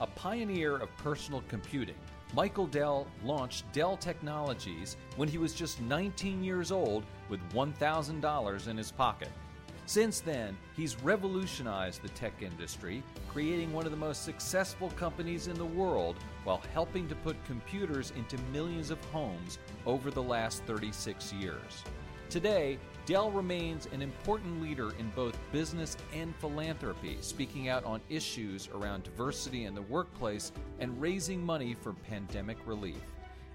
A pioneer of personal computing, Michael Dell launched Dell Technologies when he was just 19 years old with $1,000 in his pocket. Since then, he's revolutionized the tech industry, creating one of the most successful companies in the world while helping to put computers into millions of homes over the last 36 years. Today, Dell remains an important leader in both business and philanthropy, speaking out on issues around diversity in the workplace and raising money for pandemic relief.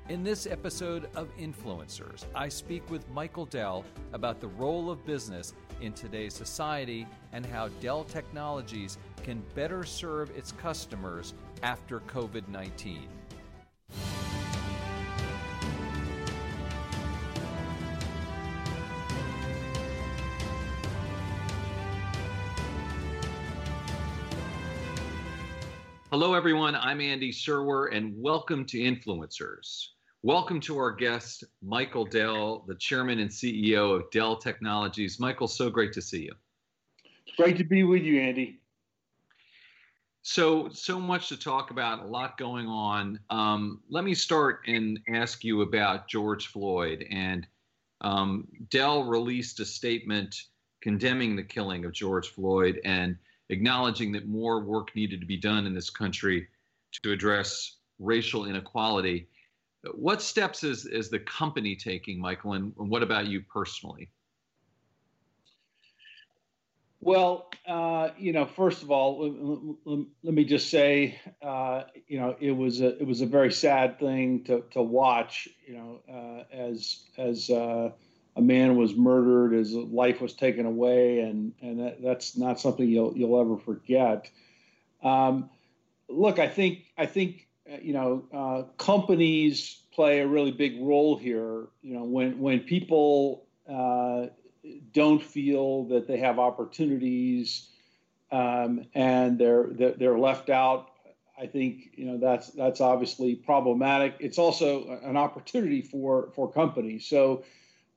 In this episode of Influencers, I speak with Michael Dell about the role of business in today's society and how Dell Technologies can better serve its customers after COVID 19. Hello, everyone. I'm Andy Serwer, and welcome to Influencers. Welcome to our guest, Michael Dell, the chairman and CEO of Dell Technologies. Michael, so great to see you. It's great to be with you, Andy. So, so much to talk about, a lot going on. Um, let me start and ask you about George Floyd. And um, Dell released a statement condemning the killing of George Floyd and acknowledging that more work needed to be done in this country to address racial inequality. What steps is, is the company taking, Michael, and, what about you personally? Well, uh, you know, first of all, let, let me just say, uh, you know, it was a it was a very sad thing to to watch. You know, uh, as as uh, a man was murdered, his life was taken away, and and that, that's not something you'll you'll ever forget. Um, look, I think I think uh, you know uh, companies play a really big role here. You know, when when people uh, don't feel that they have opportunities um, and they're, they're they're left out. I think you know that's that's obviously problematic. It's also an opportunity for for companies. So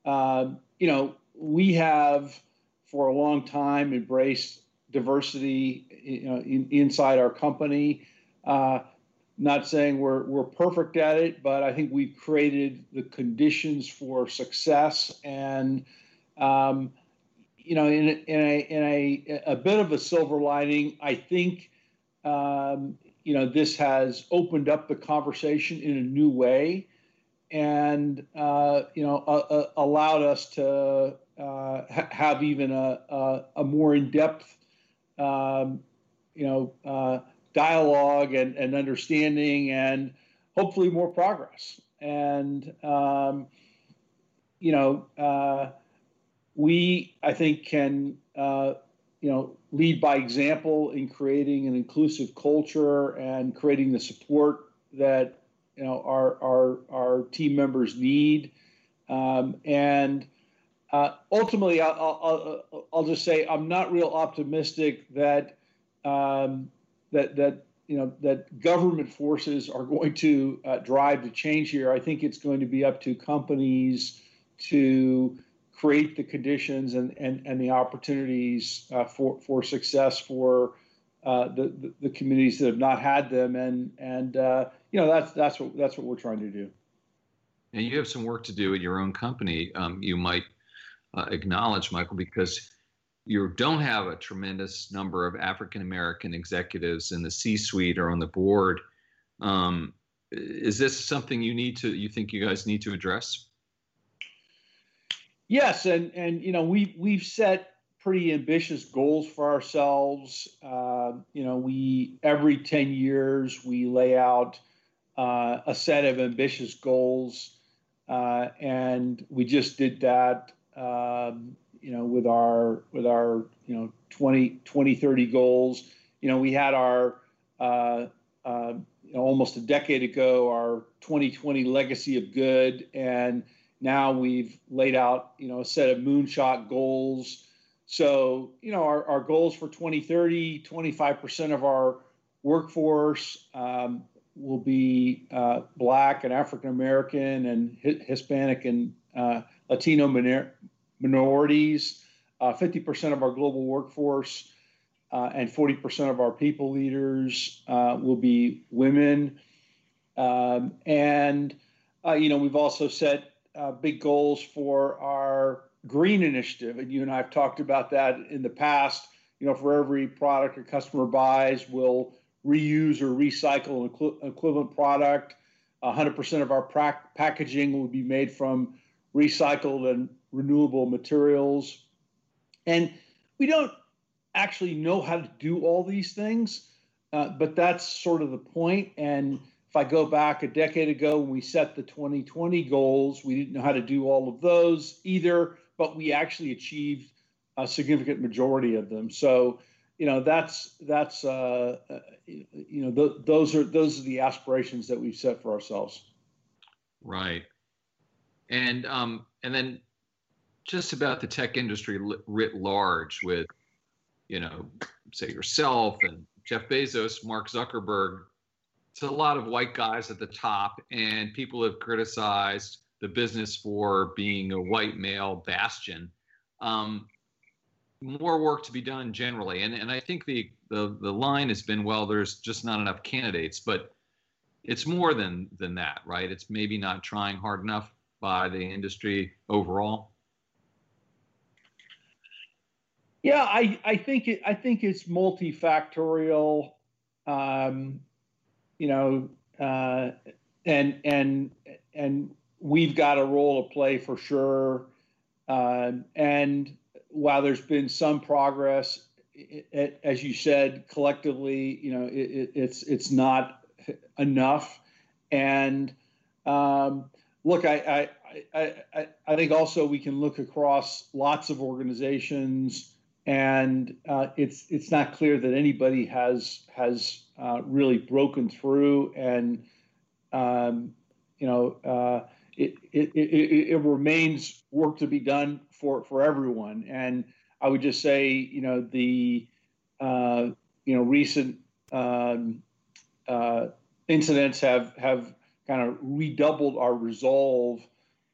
uh, you know, we have for a long time embraced diversity you know, in, inside our company. Uh, not saying we're, we're perfect at it, but I think we've created the conditions for success. And, um, you know, in, in, a, in a, a bit of a silver lining, I think, um, you know, this has opened up the conversation in a new way and uh, you know uh, allowed us to uh, ha- have even a, a, a more in-depth um, you know uh, dialogue and, and understanding and hopefully more progress. And um, you know uh, we I think can you know lead by example in creating an inclusive culture and creating the support that you know our our our team members need, um, and uh, ultimately, I'll, I'll, I'll, just say I'm not real optimistic that um, that that you know that government forces are going to uh, drive the change here. I think it's going to be up to companies to create the conditions and, and, and the opportunities uh, for, for success for uh, the, the, communities that have not had them and and uh, you know that's that's what that's what we're trying to do. And you have some work to do at your own company. Um, you might uh, acknowledge, Michael, because you don't have a tremendous number of African American executives in the C-suite or on the board. Um, is this something you need to? You think you guys need to address? Yes, and and you know we we've set pretty ambitious goals for ourselves. Uh, you know, we every ten years we lay out uh, a set of ambitious goals, uh, and we just did that. Um, you know, with our with our you know 20, 2030 goals. You know, we had our uh, uh, you know, almost a decade ago our 2020 legacy of good, and now we've laid out you know a set of moonshot goals. So, you know, our, our goals for 2030, 25% of our workforce um, will be uh, Black and African American and Hispanic and uh, Latino minor- minorities. Uh, 50% of our global workforce uh, and 40% of our people leaders uh, will be women. Um, and, uh, you know, we've also set big goals for our green initiative. And you and I have talked about that in the past. You know, for every product a customer buys, we'll reuse or recycle an equi- equivalent product. 100% of our pra- packaging will be made from recycled and renewable materials. And we don't actually know how to do all these things, uh, but that's sort of the point. And if I go back a decade ago when we set the 2020 goals, we didn't know how to do all of those either, but we actually achieved a significant majority of them. So, you know, that's that's uh, uh you know th- those are those are the aspirations that we've set for ourselves. Right, and um, and then just about the tech industry writ large with you know, say yourself and Jeff Bezos, Mark Zuckerberg. It's a lot of white guys at the top, and people have criticized the business for being a white male bastion. Um, more work to be done generally, and and I think the the the line has been well. There's just not enough candidates, but it's more than than that, right? It's maybe not trying hard enough by the industry overall. Yeah, I, I think it, I think it's multifactorial. Um, you know, uh, and and and we've got a role to play for sure. Uh, and while there's been some progress, it, it, as you said, collectively, you know, it, it's it's not enough. And um, look, I, I I I think also we can look across lots of organizations and uh, it's it's not clear that anybody has has uh, really broken through, and um, you know uh, it, it, it, remains work to be done for for everyone. And I would just say you know the uh, you know recent um, uh, incidents have have kind of redoubled our resolve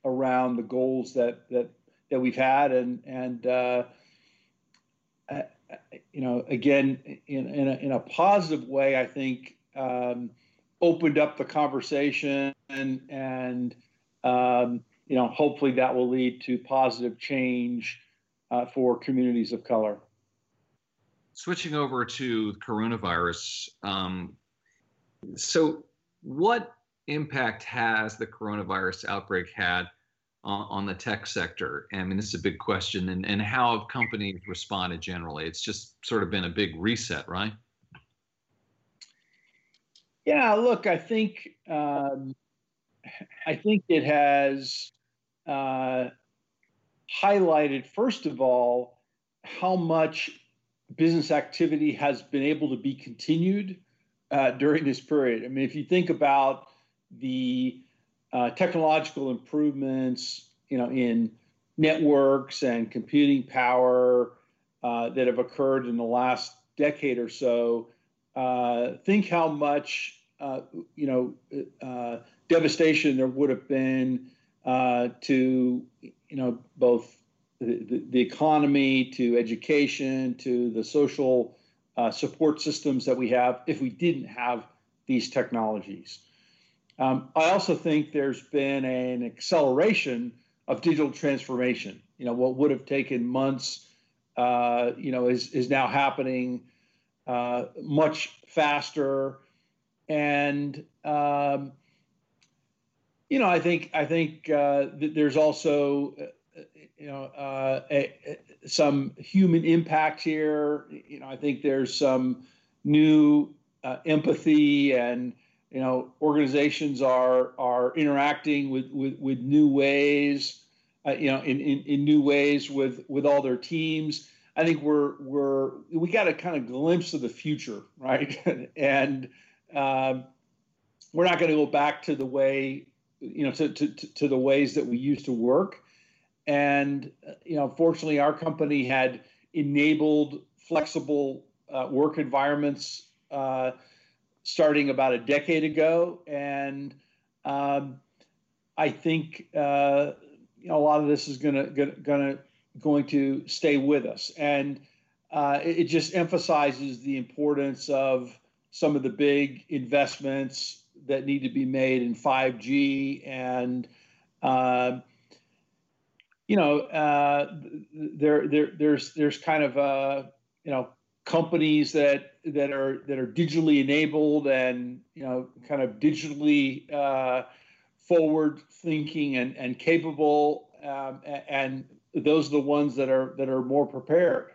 around the goals that that that we've had, and and uh, you know, again, in, in, a, in a positive way, I think um, opened up the conversation and, and um, you know, hopefully that will lead to positive change uh, for communities of color. Switching over to coronavirus. Um, so, what impact has the coronavirus outbreak had on, on the tech sector? I mean, this is a big question, and, and how have companies responded generally? It's just sort of been a big reset, right? Yeah, look, I think um, I think it has uh, highlighted, first of all, how much business activity has been able to be continued uh, during this period. I mean, if you think about the uh, technological improvements, you know, in networks and computing power uh, that have occurred in the last decade or so. Uh, think how much, uh, you know, uh, devastation there would have been uh, to, you know, both the, the, economy, to education, to the social support systems that we have if we didn't have these technologies. Um, I also think there's been an acceleration of digital transformation. You know, what would have taken months, uh, you know, is is now happening uh, much faster, and um, you know, I think I think uh, there's also uh, you know uh, a, a, some human impact here. You know, I think there's some new uh, empathy and you know organizations are are interacting with with, with new ways uh, you know in, in, in new ways with with all their teams i think we're we're we got a kind of glimpse of the future right and um, we're not going to go back to the way you know to, to, to the ways that we used to work and you know fortunately our company had enabled flexible uh, work environments uh, starting about a decade ago, and um, I think uh, you know a lot of this is to going to going to stay with us. And uh, it, it, just emphasizes the importance of some of the big investments that need to be made in 5G and uh, you know uh, there there there's there's kind of uh, you know companies that that are that are digitally enabled and you know kind of digitally uh, forward thinking and and capable um, and those are the ones that are that are more prepared.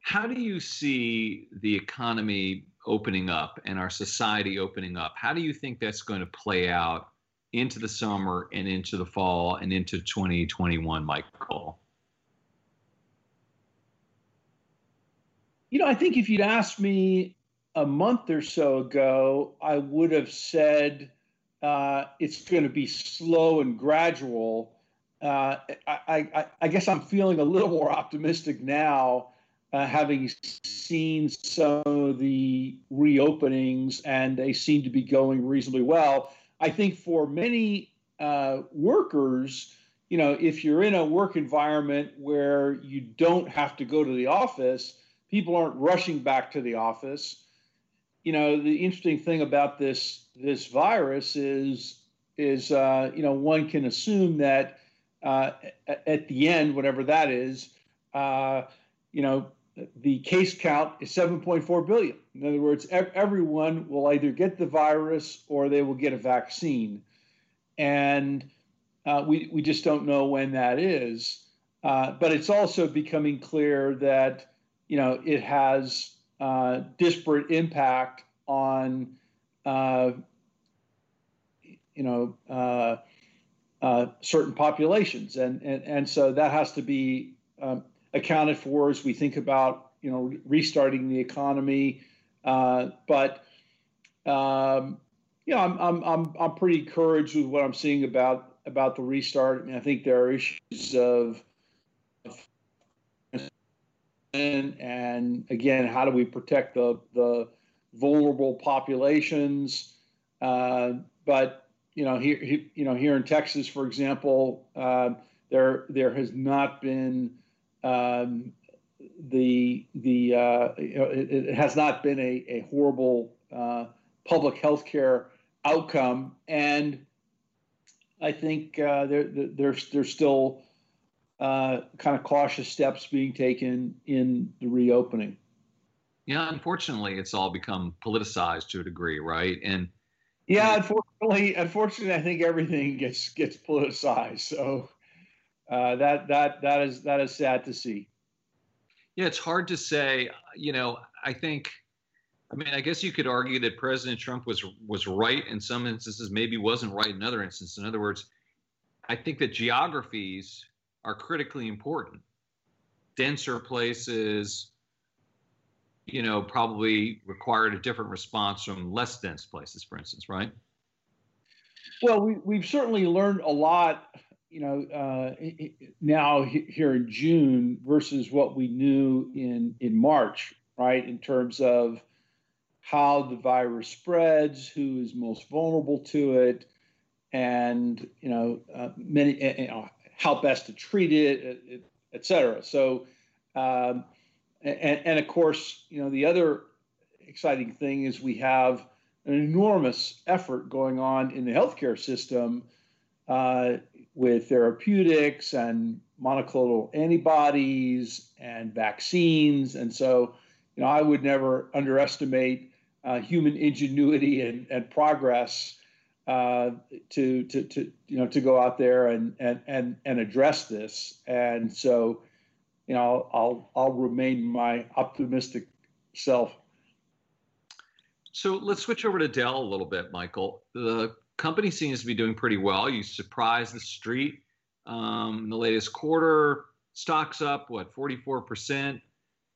How do you see the economy opening up and our society opening up how do you think that's going to play out into the summer and into the fall and into 2021 michael You know, I think if you'd asked me a month or so ago, I would have said uh, it's going to be slow and gradual. Uh, I, I, I, guess I'm feeling a little more optimistic now, uh, having seen some of the reopenings, and they seem to be going reasonably well. I think for many uh, workers, you know, if you're in a work environment where you don't have to go to the office, people aren't rushing back to the office. You know, the interesting thing about this this virus is is uh, you know one can assume that uh, at the end, whatever that is, uh, you know, the case count is 7.4 billion. In other words, ev- everyone will either get the virus or they will get a vaccine, and uh, we we just don't know when that is. Uh, but it's also becoming clear that you know, it has uh, disparate impact on, uh, you know, uh, uh, certain populations, and, and and so that has to be um, accounted for as we think about, you know, restarting the economy. Uh, but um, you know, I'm, I'm I'm I'm pretty encouraged with what I'm seeing about about the restart. I mean, I think there are issues of and again, how do we protect the the vulnerable populations? Uh, but you know, here you know here in Texas, for example, uh, there there has not been um, the the uh, you know, it, it, has not been a, a horrible uh, public health care outcome, and I think uh, there, there's there's still uh, kind of cautious steps being taken in the reopening. Yeah, unfortunately, it's all become politicized to a degree, right? And yeah, unfortunately, unfortunately, I think everything gets gets politicized. So uh, that that that is that is sad to see. Yeah, it's hard to say. You know, I think. I mean, I guess you could argue that President Trump was was right in some instances, maybe wasn't right in other instances. In other words, I think that geographies are critically important. Denser places, you know, probably required a different response from less dense places, for instance, right? Well, we, we've certainly learned a lot, you know, uh, now here in June versus what we knew in, in March, right? In terms of how the virus spreads, who is most vulnerable to it, and you know, uh, many, you know, how best to treat it, et cetera. So, um, and, and, of course, you know, the other exciting thing is we have an enormous effort going on in the healthcare system uh, with therapeutics and monoclonal antibodies and vaccines. And so, you know, I would never underestimate uh, human ingenuity and, and progress uh, to, to, to, you know, to go out there and, and, and, and address this. And so, you know, I'll, I'll remain my optimistic self. So let's switch over to Dell a little bit, Michael. The company seems to be doing pretty well. You surprised the street um, in the latest quarter. Stocks up, what, 44%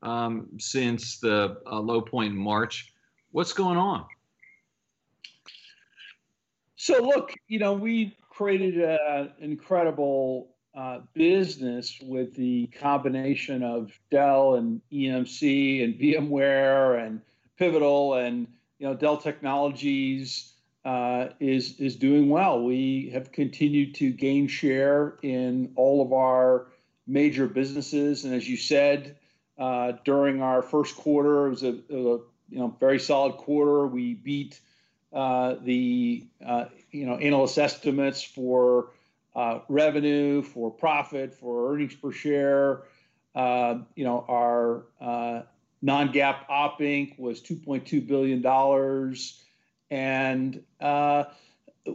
um, since the uh, low point in March. What's going on? So look, you know, we created an incredible uh, business with the combination of Dell and EMC and VMware and Pivotal and you know Dell Technologies is is doing well. We have continued to gain share in all of our major businesses, and as you said, uh, during our first quarter. It was a, a, you know very solid quarter. We beat uh, the uh, you know analyst estimates for uh, revenue, for profit, for earnings per share. Uh, you know our uh, non-GAAP op inc was 2.2 billion dollars, and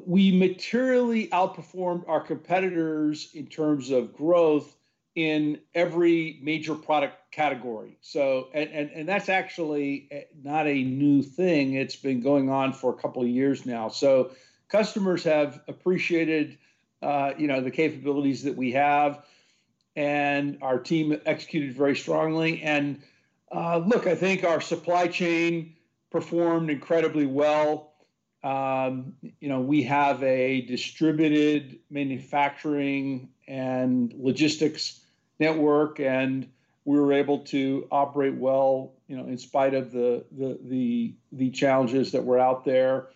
we materially outperformed our competitors in terms of growth in every major product category. So, and, and, and that's actually eh, not a new thing. It's been going on for a couple of years now. So, customers have appreciated, uh, you know, the capabilities that we have, and our team executed very strongly. And uh, look, I think our supply chain performed incredibly well. Um, you know, we have a distributed manufacturing and logistics network, and we were able to operate well, you know, in spite of the the the, the challenges that were out there.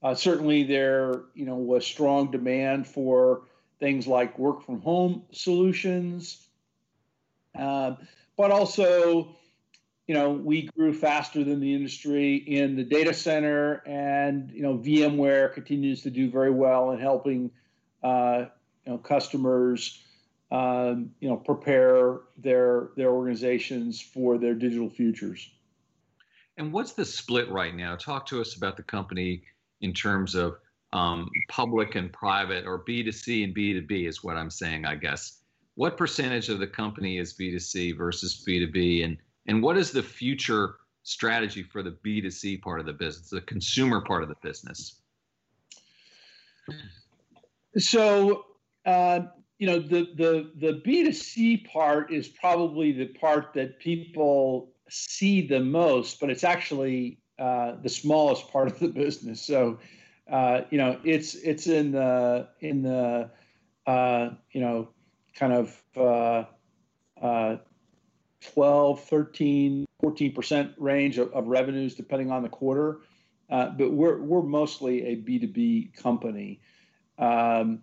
Uh, certainly, there you know was strong demand for things like work from home solutions, uh, but also, you know, we grew faster than the industry in the data center, and you know, VMware continues to do very well in helping uh, you know customers um, you know, prepare their their organizations for their digital futures. And what's the split right now? Talk to us about the company in terms of um, public and private, or B2C and B2B is what I'm saying, I guess. What percentage of the company is B2C versus B2B, and and what is the future strategy for the B2C part of the business, the consumer part of the business? So uh, you know the the the b2c part is probably the part that people see the most but it's actually uh, the smallest part of the business so uh, you know it's it's in the in the uh, you know kind of uh, uh, 12 13 14% range of, of, revenues depending on the quarter uh, but we're we're mostly a b2b company um,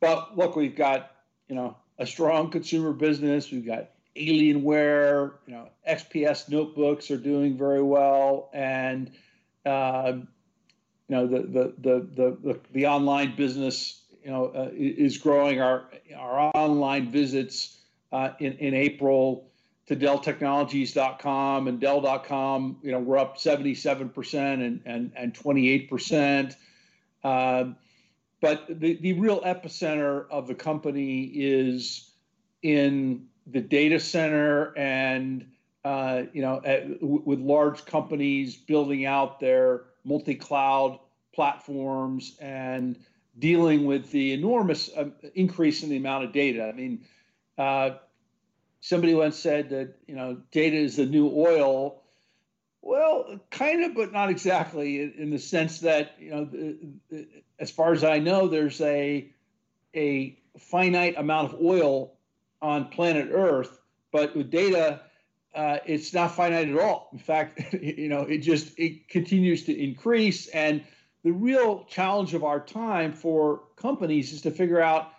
but look, we've got you know a strong consumer business. We've got Alienware. You know, XPS notebooks are doing very well, and uh, you know the, the the the the, the online business you know uh, is growing. Our our online visits uh, in in April to DellTechnologies.com and Dell.com, you know, we're up 77% and and and 28%. Um, but the, the real epicenter of the company is in the data center and uh, you know at, with large companies building out their multi-cloud platforms and dealing with the enormous uh, increase in the amount of data. I mean, uh, somebody once said that you know data is the new oil, well, kind of, but not exactly, in the sense that you know, as far as I know, there's a a finite amount of oil on planet Earth, but with data, uh, it's not finite at all. In fact, you know, it just it continues to increase, and the real challenge of our time for companies is to figure out,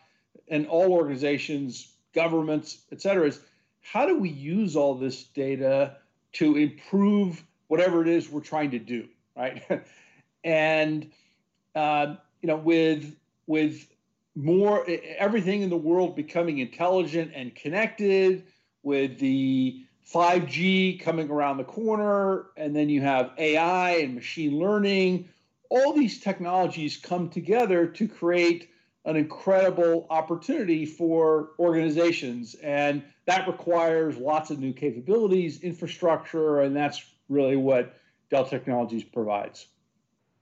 and all organizations, governments, et cetera, is how do we use all this data to improve whatever it is we're trying to do, right? and uh, you know, with with more everything in the world becoming intelligent and connected, with the 5G coming around the corner, and then you have AI and machine learning. All these technologies come together to create an incredible opportunity for organizations. And that requires lots of new capabilities, infrastructure, and that's really what Dell Technologies provides.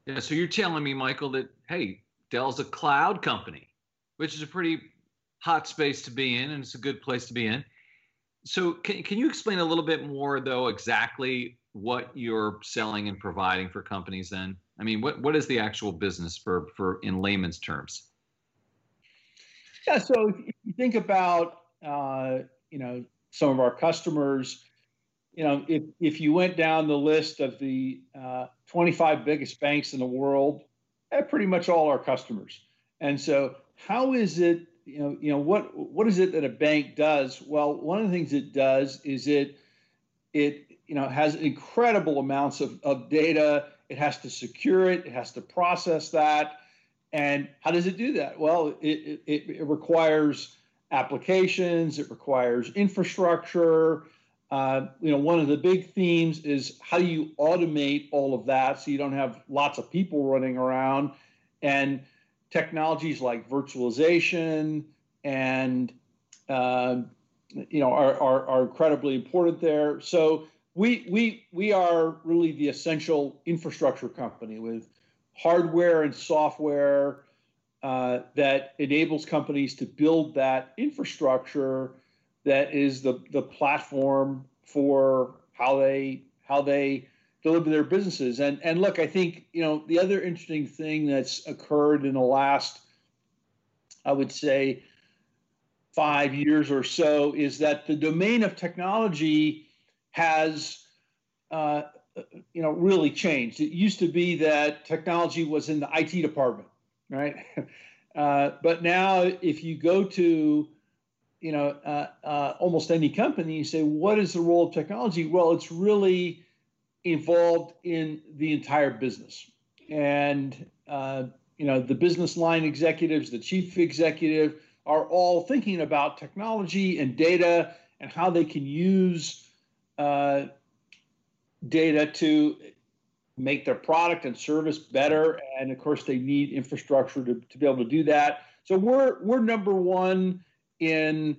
Yeah, so you're telling me, Michael, that hey, Dell's a cloud company, which is a pretty hot space to be in, and it's a good place to be in. So, can, can you explain a little bit more, though, exactly what you're selling and providing for companies? Then, I mean, what what is the actual business for for in layman's terms? Yeah, so if you think about uh, you know some of our customers, you know, if, if you went down the list of the uh, 25 biggest banks in the world, pretty much all our customers. And so, how is it, you know, you know, what what is it that a bank does? Well, one of the things it does is it it you know has incredible amounts of, of data. It has to secure it. It has to process that. And how does it do that? Well, it, it, it requires applications. It requires infrastructure. Uh, you know, one of the big themes is how do you automate all of that so you don't have lots of people running around, and technologies like virtualization and uh, you know are, are, are incredibly important there. So we we we are really the essential infrastructure company with hardware and software uh, that enables companies to build that infrastructure that is the the platform for how they how they deliver their businesses. And and look, I think you know the other interesting thing that's occurred in the last, I would say, five years or so is that the domain of technology has. Uh, you know, really changed. It used to be that technology was in the IT department, right? Uh, but now, if you go to you know, uh, uh, almost any company, you say, what is the role of technology? Well, it's really involved in the entire business. And, uh, you know, the business line executives, the chief executive are all thinking about technology and data and how they can use uh, data to make their product and service better. And of course, they need infrastructure to, to be able to do that. So we're, we're number one in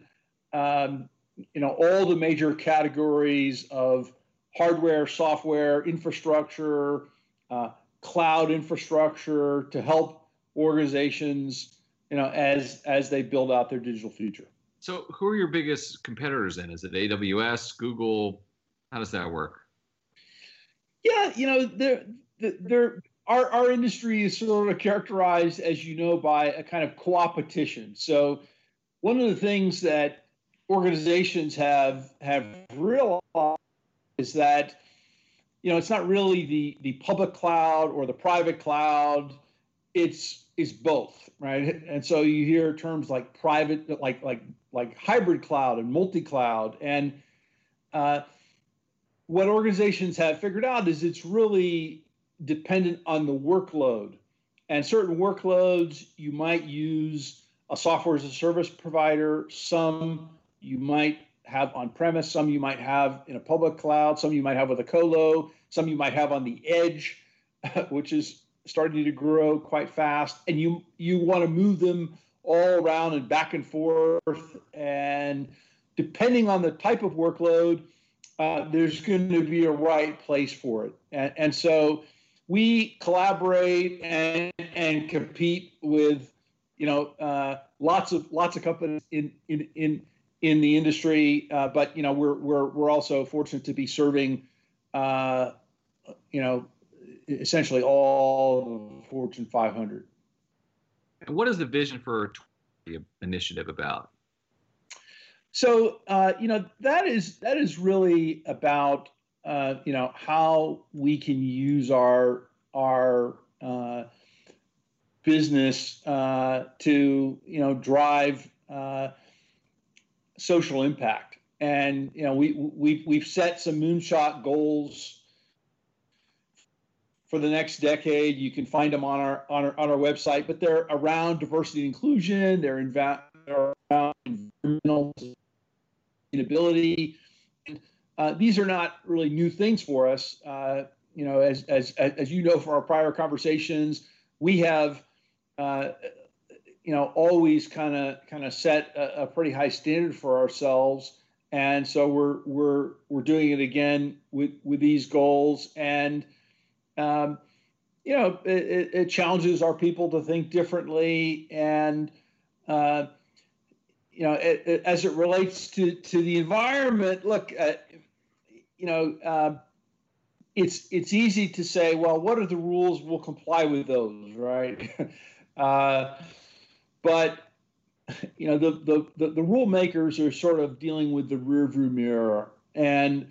um, you know all the major categories of hardware, software, infrastructure, uh, cloud infrastructure to help organizations you know as as they build out their digital future. So, who are your biggest competitors in? Is it AWS, Google? How does that work? Yeah, you know, there, there, our our industry is sort of characterized, as you know, by a kind of co-opetition. So one of the things that organizations have have realized is that you know it's not really the the public cloud or the private cloud. It's it's both right? And so you hear terms like private like like like hybrid cloud and multi-cloud. And uh, what organizations have figured out is it's really dependent on the workload and certain workloads you might use a software as a service provider. Some you might have on premise, some you might have in a public cloud, some you might have with a colo, some you might have on the edge, which is starting to grow quite fast. And you you want to move them all around and back and forth. And depending on the type of workload, uh, there's going to be a right place for it. And, and so we collaborate and, and compete with you know, uh, lots of lots of companies in in in in the industry, uh, but you know, we're we're we're also fortunate to be serving, uh, you know, essentially all Fortune 500. And what is the vision for the initiative about? So uh, you know that is that is really about uh, you know how we can use our our uh, business uh, to you know drive uh, social impact. And you know we we we've set some moonshot goals for the next decade. You can find them on our on our, on our website, but they're around diversity and inclusion. They're, in, they're around environmental sustainability. Uh, these are not really new things for us. Uh, you know, as, as as you know from our prior conversations, we have uh, you know, always kind of kind of set a, a, pretty high standard for ourselves, and so we're we're we're doing it again with with these goals, and um, you know, it, it, challenges our people to think differently, and uh, you know, it, as it relates to to the environment, look, uh, you know. Uh, it's it's easy to say, well, what are the rules? We'll comply with those, right? Uh, but you know the, the, the the rule makers are sort of dealing with the rearview mirror, and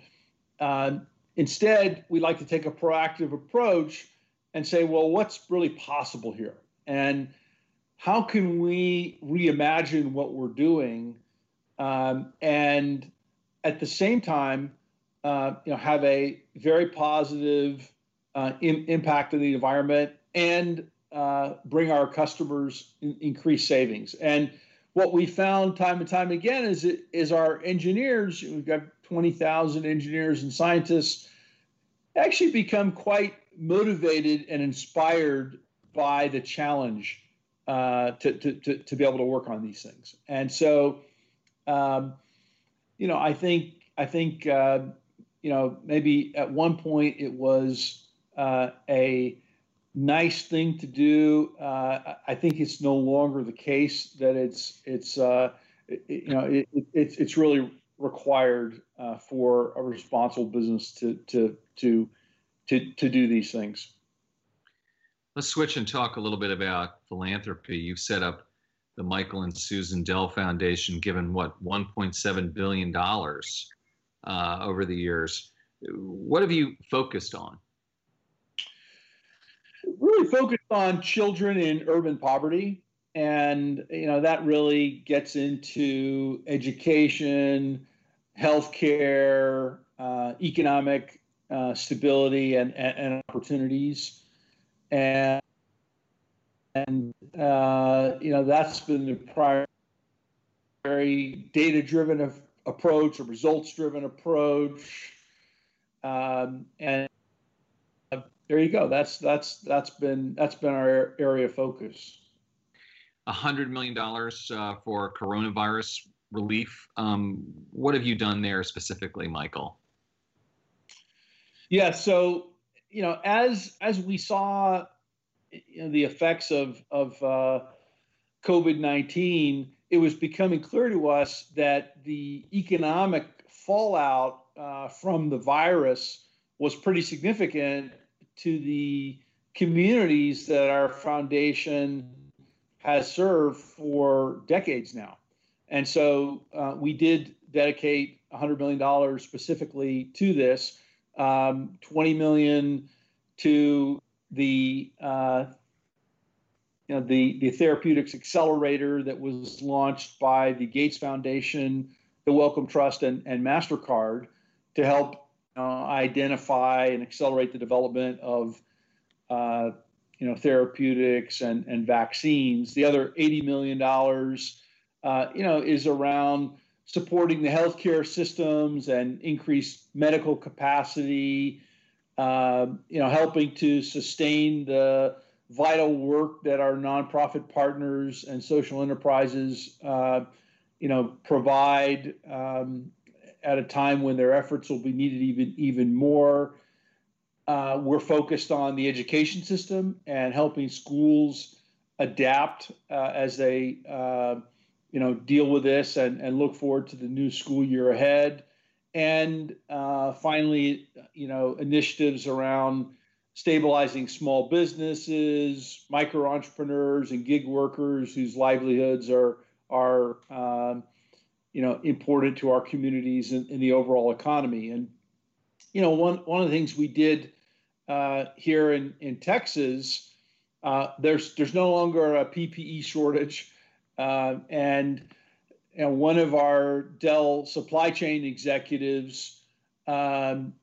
uh, instead we like to take a proactive approach and say, well, what's really possible here, and how can we reimagine what we're doing, um, and at the same time uh, you know, have a very positive uh, in, impact on the environment and uh, bring our customers in, increased savings. And what we found time and time again is is our engineers. We've got twenty thousand engineers and scientists actually become quite motivated and inspired by the challenge uh, to, to, to, to, be able to work on these things. And so, um, you know, I think I think uh, you know maybe at one point it was uh, a nice thing to do. Uh, I think it's no longer the case that it's it's uh, it, you know it, it, it's it's really required uh, for a responsible business to to to to to do these things. Let's switch and talk a little bit about philanthropy. You've set up the Michael and Susan Dell Foundation, given what 1.7 billion dollars uh, over the years. What have you focused on? Really focused on children in urban poverty, and you know that really gets into education, healthcare, uh, economic uh, stability, and, and, and, opportunities, and and uh, you know that's been the primary data-driven approach, a results-driven approach, um, and there you go. That's that's that's been that's been our area of focus. A hundred million dollars uh, for coronavirus relief. Um, what have you done there specifically, Michael? Yeah, so you know, as as we saw you know, the effects of of uh, COVID nineteen, it was becoming clear to us that the economic fallout uh, from the virus was pretty significant to the communities that our foundation has served for decades now. And so uh, we did dedicate $100 million specifically to this, um, 20 million to the uh, you know, the, the therapeutics accelerator that was launched by the Gates Foundation, the Wellcome Trust, and, and MasterCard to help uh, identify and accelerate the development of uh, you know therapeutics and, and vaccines. The other $80 million uh, you know is around supporting the healthcare systems and increased medical capacity, uh, you know, helping to sustain the vital work that our nonprofit partners and social enterprises, uh, you know, provide um, at a time when their efforts will be needed even even more. Uh, we're focused on the education system and helping schools adapt uh, as they, uh, you know, deal with this and, and look forward to the new school year ahead. And uh, finally, you know, initiatives around stabilizing small businesses, micro entrepreneurs, and gig workers whose livelihoods are are um, you know important to our communities and, the overall economy. And you know one one of the things we did uh, here in in Texas, uh, there's there's no longer a PPE shortage, uh, and know, one of our Dell supply chain executives um,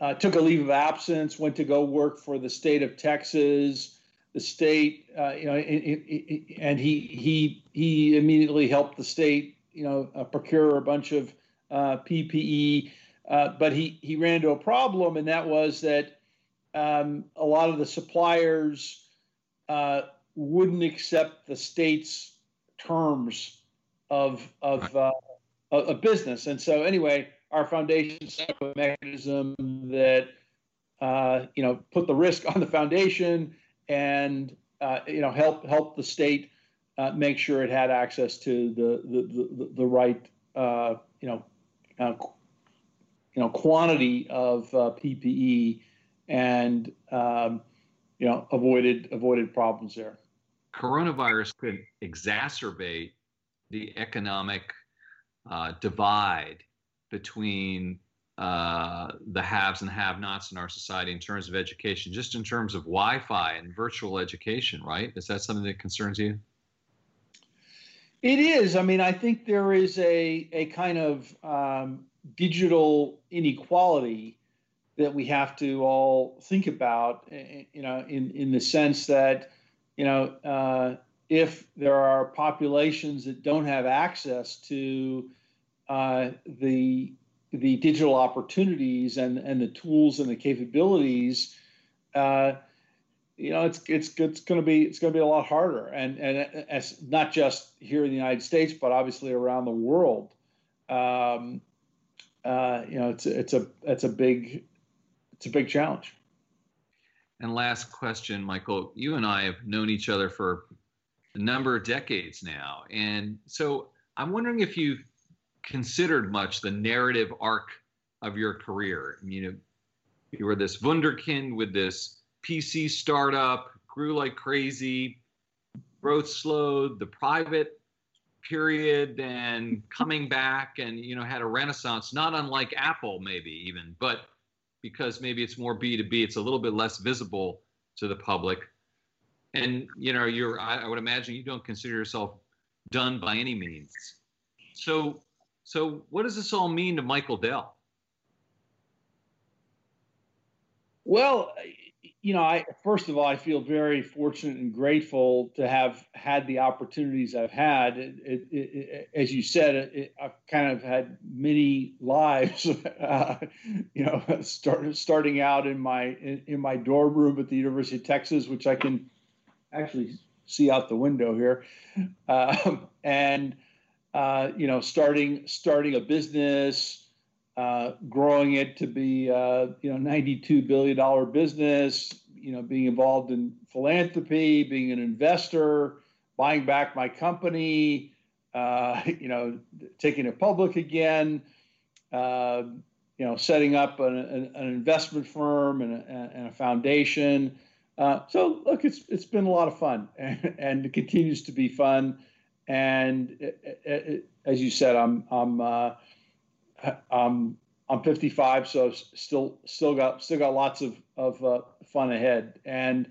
uh, took a leave of absence, went to go work for the state of Texas. The state, uh, you know, and he he he immediately helped the state, you know, uh, procure a bunch of uh, PPE. Uh, but he he ran into a problem, and that was that um, a lot of the suppliers uh, wouldn't accept the state's terms of of a business, and so anyway our foundation set up a mechanism that uh, you know put the risk on the foundation and uh, you know help help the state uh, make sure it had access to the the the, the right uh, you know uh, you know quantity of uh, PPE and um, you know avoided avoided problems there. Coronavirus could exacerbate the economic divide between uh, the haves and have-nots in our society in terms of education, just in terms of Wi-Fi and virtual education, right? Is that something that concerns you? It is. I mean, I think there is a a kind of um, digital inequality that we have to all think about, you know, in, in the sense that, you know, uh, if there are populations that don't have access to uh, the the digital opportunities and, and the tools and the capabilities, uh, you know, it's it's it's going to be it's going to be a lot harder, and and as not just here in the United States, but obviously around the world. Um, uh, you know, it's it's a it's a big it's a big challenge. And last question, Michael, you and I have known each other for a number of decades now, and so I'm wondering if you've considered much the narrative arc of your career. You know, you were this wunderkind with this PC startup, grew like crazy, growth slowed, the private period, then coming back and you know had a renaissance, not unlike Apple maybe even, but because maybe it's more B2B, it's a little bit less visible to the public. And you know, you're I, I would imagine you don't consider yourself done by any means. So so what does this all mean to Michael Dell? Well, you know, I first of all, I feel very fortunate and grateful to have had the opportunities I've had. It, it, it, as you said, I've kind of had many lives. Uh, you know, start, starting out in my in, in, my dorm room at the University of Texas, which I can actually see out the window here, um, and uh, you know, starting starting a business uh, growing it to be uh, you know 92 billion dollar business you know being involved in philanthropy being an investor buying back my company uh, you know taking it public again uh, you know setting up an, an, an investment firm and a, and a foundation. Uh, so look it's it's been a lot of fun and, and it continues to be fun. And it, it, as you said i'm i'm um, I'm 55, so I've still still got still got lots of of uh, fun ahead. And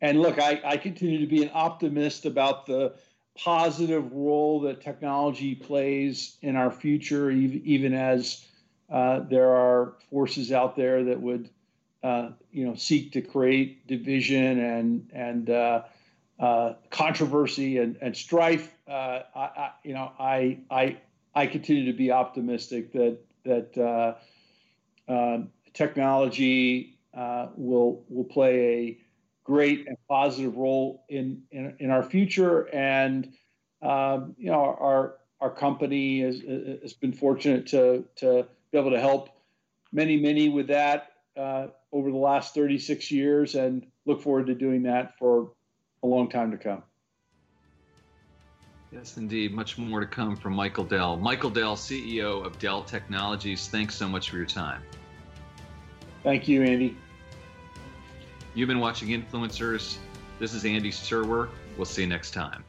and look, I, I continue to be an optimist about the positive role that technology plays in our future, even, even as uh, there are forces out there that would uh, you know seek to create division and and uh, uh controversy and, and strife. Uh, I, I, you know, I I I continue to be optimistic that that uh, uh, technology uh, will will play a great and positive role in in, in our future. And um, you know, our our company has, has been fortunate to to be able to help many many with that uh, over the last 36 years, and look forward to doing that for a long time to come. Yes, indeed. Much more to come from Michael Dell. Michael Dell, CEO of Dell Technologies. Thanks so much for your time. Thank you, Andy. You've been watching Influencers. This is Andy Serwer. We'll see you next time.